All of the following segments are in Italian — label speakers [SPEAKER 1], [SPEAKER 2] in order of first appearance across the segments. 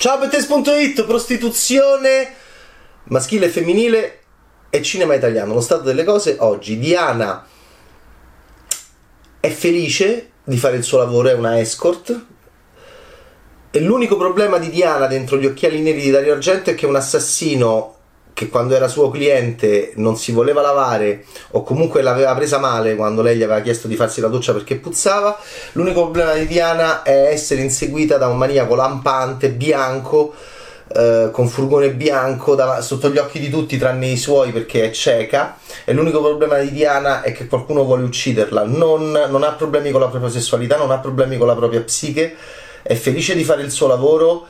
[SPEAKER 1] Ciao Bettes.it, prostituzione maschile e femminile e cinema italiano. Lo stato delle cose oggi. Diana è felice di fare il suo lavoro, è una escort. E l'unico problema di Diana dentro gli occhiali neri di Dario Argento è che un assassino che quando era suo cliente non si voleva lavare o comunque l'aveva presa male quando lei gli aveva chiesto di farsi la doccia perché puzzava. L'unico problema di Diana è essere inseguita da un maniaco lampante, bianco, eh, con furgone bianco dav- sotto gli occhi di tutti tranne i suoi perché è cieca. E l'unico problema di Diana è che qualcuno vuole ucciderla. Non, non ha problemi con la propria sessualità, non ha problemi con la propria psiche, è felice di fare il suo lavoro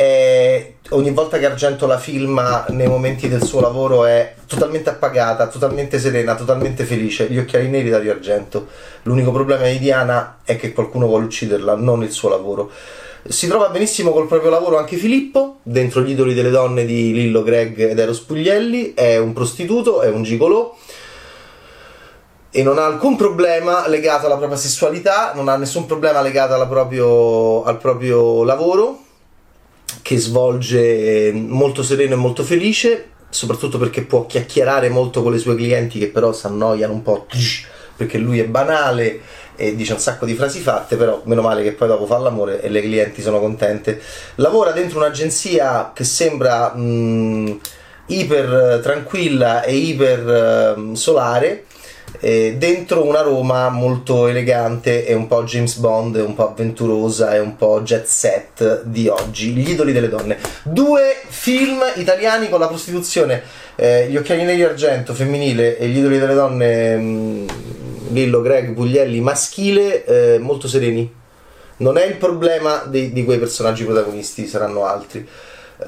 [SPEAKER 1] e ogni volta che Argento la filma nei momenti del suo lavoro è totalmente appagata, totalmente serena, totalmente felice. Gli occhiali neri da Rio Argento. L'unico problema di Diana è che qualcuno vuole ucciderla, non il suo lavoro. Si trova benissimo col proprio lavoro anche Filippo, dentro gli idoli delle donne di Lillo Greg ed Eros Puglielli, è un prostituto, è un gigolò e non ha alcun problema legato alla propria sessualità, non ha nessun problema legato proprio, al proprio lavoro che svolge molto sereno e molto felice, soprattutto perché può chiacchierare molto con le sue clienti che però si annoiano un po' perché lui è banale e dice un sacco di frasi fatte, però meno male che poi dopo fa l'amore e le clienti sono contente. Lavora dentro un'agenzia che sembra mh, iper tranquilla e iper uh, solare eh, dentro una Roma molto elegante e un po' James Bond, un po' avventurosa e un po' jet set di oggi, Gli idoli delle donne. Due film italiani con la prostituzione, eh, Gli occhiali neri argento femminile e Gli idoli delle donne mh, mm, Lillo, Greg, Puglielli maschile, eh, molto sereni. Non è il problema di, di quei personaggi protagonisti, saranno altri.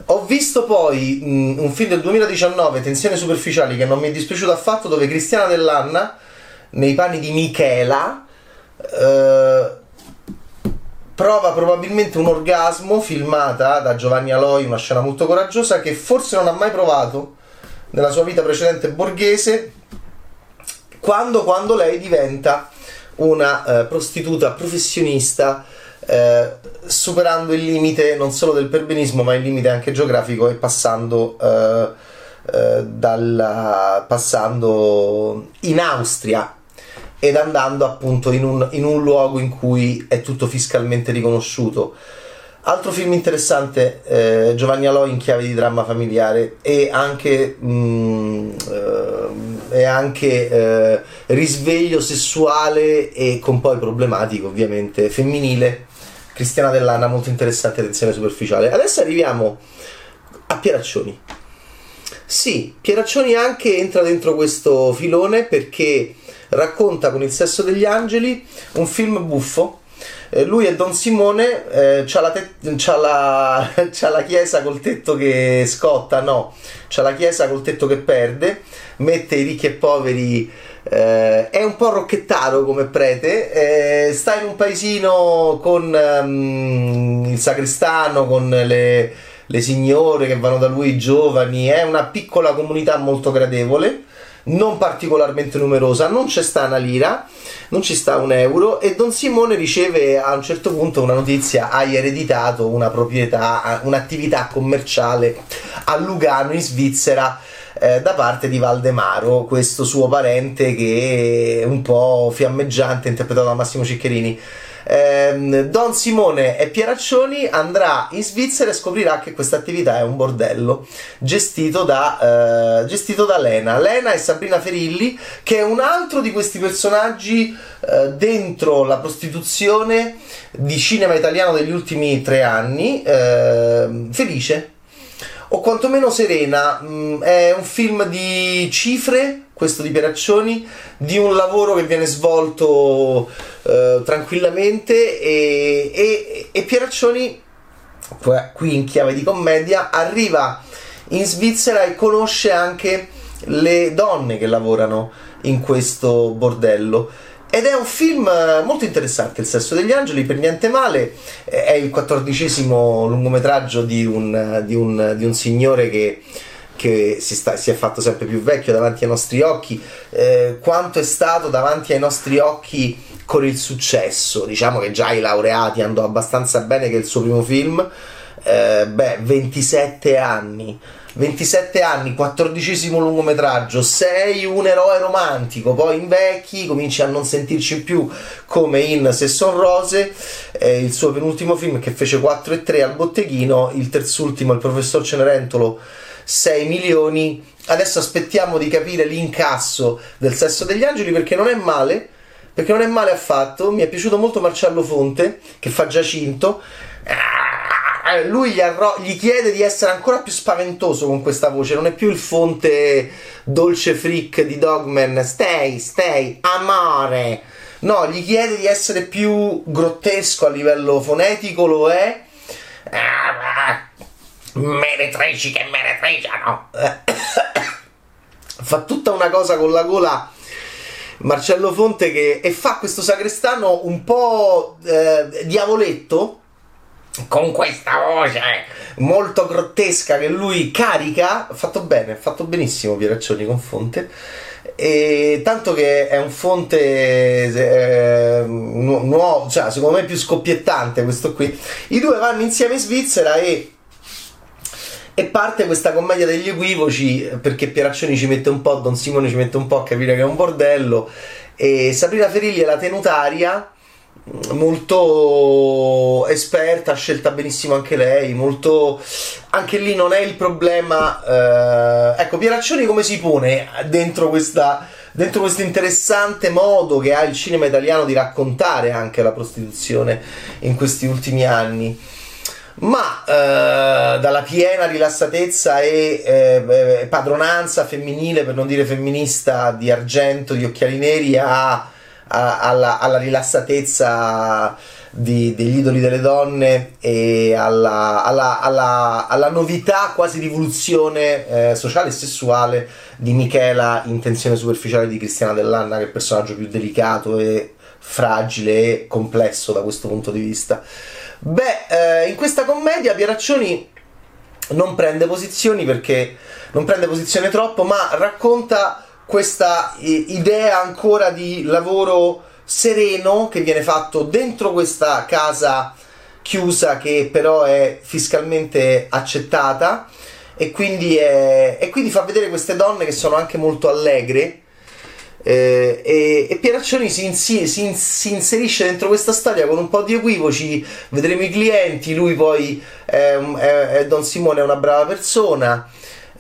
[SPEAKER 1] Ho visto poi mh, un film del 2019, Tensioni superficiali, che non mi è dispiaciuto affatto, dove Cristiana Dell'Anna, nei panni di Michela, eh, prova probabilmente un orgasmo filmata da Giovanni Aloi, una scena molto coraggiosa che forse non ha mai provato nella sua vita precedente borghese, quando, quando lei diventa una eh, prostituta professionista eh, superando il limite non solo del perbenismo ma il limite anche geografico e passando, eh, eh, dalla, passando in Austria ed andando appunto in un, in un, luogo in cui è tutto fiscalmente riconosciuto. Altro film interessante, eh, Giovanni Aloi in chiave di dramma familiare e anche, mh, mm, eh, e anche eh, risveglio sessuale e con poi problematico ovviamente femminile Cristiana Dell'Anna, molto interessante, attenzione superficiale. Adesso arriviamo a Pieraccioni. Sì, Pieraccioni anche entra dentro questo filone perché racconta con il sesso degli angeli un film buffo. Eh, lui è Don Simone, eh, c'ha, la te- c'ha, la, c'ha la chiesa col tetto che scotta, no, c'ha la chiesa col tetto che perde, mette i ricchi e poveri eh, è un po' rocchettaro come prete, eh, sta in un paesino con um, il sagrestano, con le, le signore che vanno da lui, giovani, è una piccola comunità molto gradevole non particolarmente numerosa, non c'è sta una lira, non ci sta un euro e Don Simone riceve a un certo punto una notizia, hai ereditato una proprietà, un'attività commerciale a Lugano in Svizzera eh, da parte di Valdemaro, questo suo parente che è un po' fiammeggiante, interpretato da Massimo Ciccherini. Eh, Don Simone e Pieraccioni andrà in Svizzera e scoprirà che questa attività è un bordello gestito da, eh, gestito da Lena. Lena e Sabrina Ferilli, che è un altro di questi personaggi eh, dentro la prostituzione di cinema italiano degli ultimi tre anni. Ehm, felice, o quantomeno serena. Mm, è un film di cifre, questo di Pieraccioni, di un lavoro che viene svolto eh, tranquillamente e, e, e Pieraccioni, qui in chiave di commedia, arriva in Svizzera e conosce anche le donne che lavorano in questo bordello ed è un film eh, molto interessante, Il sesso degli angeli, per niente male. È il quattordicesimo lungometraggio di un, di un, di un signore che, che si, sta, si, è fatto sempre più vecchio davanti ai nostri occhi. Eh, quanto è stato davanti ai nostri occhi con il successo? Diciamo che già i laureati andò abbastanza bene, che il suo primo film. eh, beh, 27 anni. 27 anni, 14 lungometraggio, sei un eroe romantico, poi invecchi, cominci a non sentirci più come in Se son rose, eh, il suo penultimo film che fece 4 e 3 al botteghino, il terzultimo, il professor Cenerentolo, 6 milioni. Adesso aspettiamo di capire l'incasso del Sesso degli Angeli perché non è male, perché non è male affatto, mi è piaciuto molto Marcello Fonte che fa Giacinto. Lui gli, arro- gli, chiede di essere ancora più spaventoso con questa voce, non è più il fonte dolce freak di Dogman, stay, stay, amore. No, gli chiede di essere più grottesco a livello fonetico, lo è. Meretrici che meretriciano. Fa tutta una cosa con la gola Marcello Fonte che e fa questo sagrestano un po' eh, diavoletto con questa voce molto grottesca che lui carica, fatto bene, fatto benissimo Pieraccioni con Fonte. E tanto che è un fonte eh, nuovo, cioè secondo me più scoppiettante questo qui. I due vanno insieme in Svizzera e e parte questa commedia degli equivoci perché Pieraccioni ci mette un po', Don Simone ci mette un po' a capire che è un bordello e Sabrina Ferilli è la tenutaria molto esperta, scelta benissimo anche lei, molto... anche lì non è il problema... Eh... Ecco, Pieraccioni come si pone dentro questa dentro questo interessante modo che ha il cinema italiano di raccontare anche la prostituzione in questi ultimi anni. Ma eh, dalla piena rilassatezza e eh, padronanza femminile, per non dire femminista, di argento, di occhiali neri a alla, alla rilassatezza di, degli idoli delle donne e alla, alla, alla, alla novità, quasi rivoluzione eh, sociale e sessuale di Michela, intenzione superficiale di Cristiana Dell'Anna, che è il personaggio più delicato e fragile e complesso da questo punto di vista. Beh, eh, in questa commedia Pieraccioni non prende posizioni perché non prende posizione troppo, ma racconta questa idea ancora di lavoro sereno che viene fatto dentro questa casa chiusa che però è fiscalmente accettata e quindi, è, e quindi fa vedere queste donne che sono anche molto allegre eh, e, e Pieraccioni si, insi, si, si, inserisce dentro questa storia con un po' di equivoci vedremo i clienti lui poi è, è, è Don Simone è una brava persona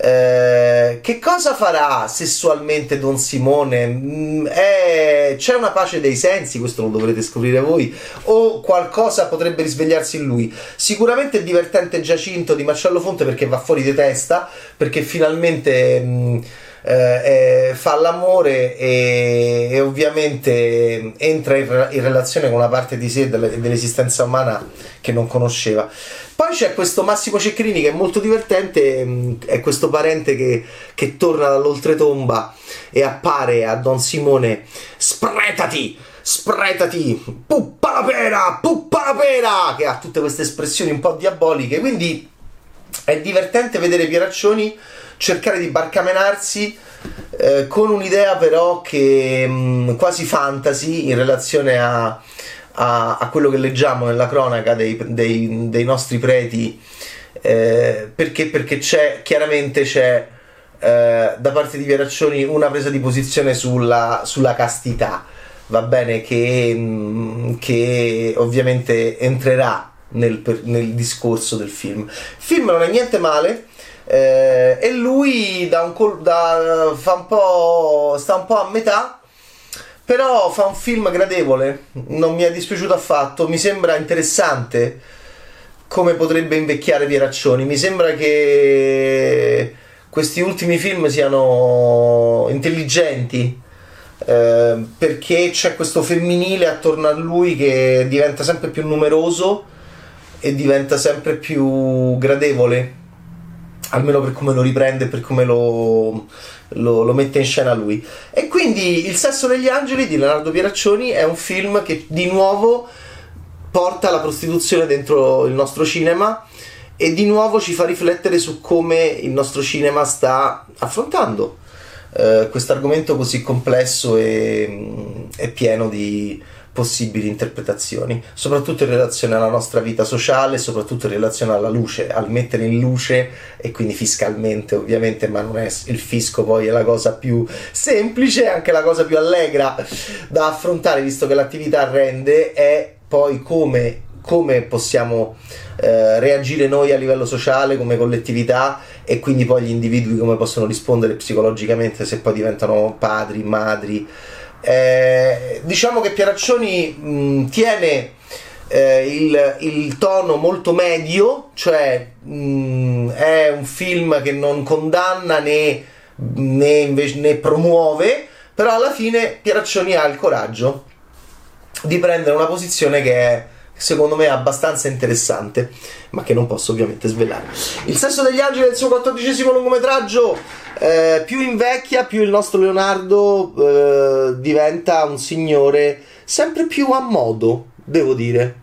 [SPEAKER 1] eh, che cosa farà sessualmente Don Simone? Mm, è, c'è una pace dei sensi, questo lo dovrete scoprire voi, o qualcosa potrebbe risvegliarsi in lui? Sicuramente il divertente Giacinto di Marcello Fonte perché va fuori di testa, perché finalmente... Mm, eh, eh, fa l'amore e, e, ovviamente entra in, in, relazione con una parte di sé delle, dell'esistenza umana che non conosceva. Poi c'è questo Massimo Cecchini che è molto divertente, mm, è questo parente che, che torna dall'oltretomba e appare a Don Simone, spretati! spretati, puppa la pera, puppa la pera, che ha tutte queste espressioni un po' diaboliche, quindi è divertente vedere Pieraccioni cercare di barcamenarsi eh, con un'idea però che mh, mm, quasi fantasy in relazione a, a, a, quello che leggiamo nella cronaca dei, dei, dei nostri preti eh, perché, perché c'è chiaramente c'è eh, da parte di Pieraccioni una presa di posizione sulla, sulla castità. Va bene che, mh, mm, che ovviamente entrerà nel, nel discorso del film il film non è niente male eh, e lui da un col- da, fa un po', sta un po' a metà, però fa un film gradevole, non mi è dispiaciuto affatto, mi sembra interessante come potrebbe invecchiare Pieraccioni, mi sembra che questi ultimi film siano intelligenti. Eh, perché c'è questo femminile attorno a lui che diventa sempre più numeroso e diventa sempre più gradevole almeno per come lo riprende per come lo, lo, lo, mette in scena lui. E quindi Il sesso degli angeli di Leonardo Pieraccioni è un film che di nuovo porta la prostituzione dentro il nostro cinema e di nuovo ci fa riflettere su come il nostro cinema sta affrontando eh, questo argomento così complesso e, e pieno di possibili interpretazioni, soprattutto in relazione alla nostra vita sociale, soprattutto in relazione alla luce, al mettere in luce e quindi fiscalmente ovviamente, ma non è il fisco poi è la cosa più semplice, anche la cosa più allegra da affrontare visto che l'attività rende è poi come, come possiamo eh, reagire noi a livello sociale come collettività e quindi poi gli individui come possono rispondere psicologicamente se poi diventano padri, madri eh, diciamo che Pieraccioni mh, tiene eh, il, il, tono molto medio, cioè mh, è un film che non condanna né, né, invece, né promuove, però alla fine Pieraccioni ha il coraggio di prendere una posizione che è secondo me abbastanza interessante, ma che non posso ovviamente svelare. Il sesso degli angeli è il suo quattordicesimo lungometraggio. Eh, più invecchia, più il nostro Leonardo eh, diventa un signore sempre più a modo, devo dire.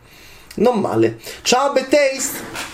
[SPEAKER 1] Non male. Ciao, Bad!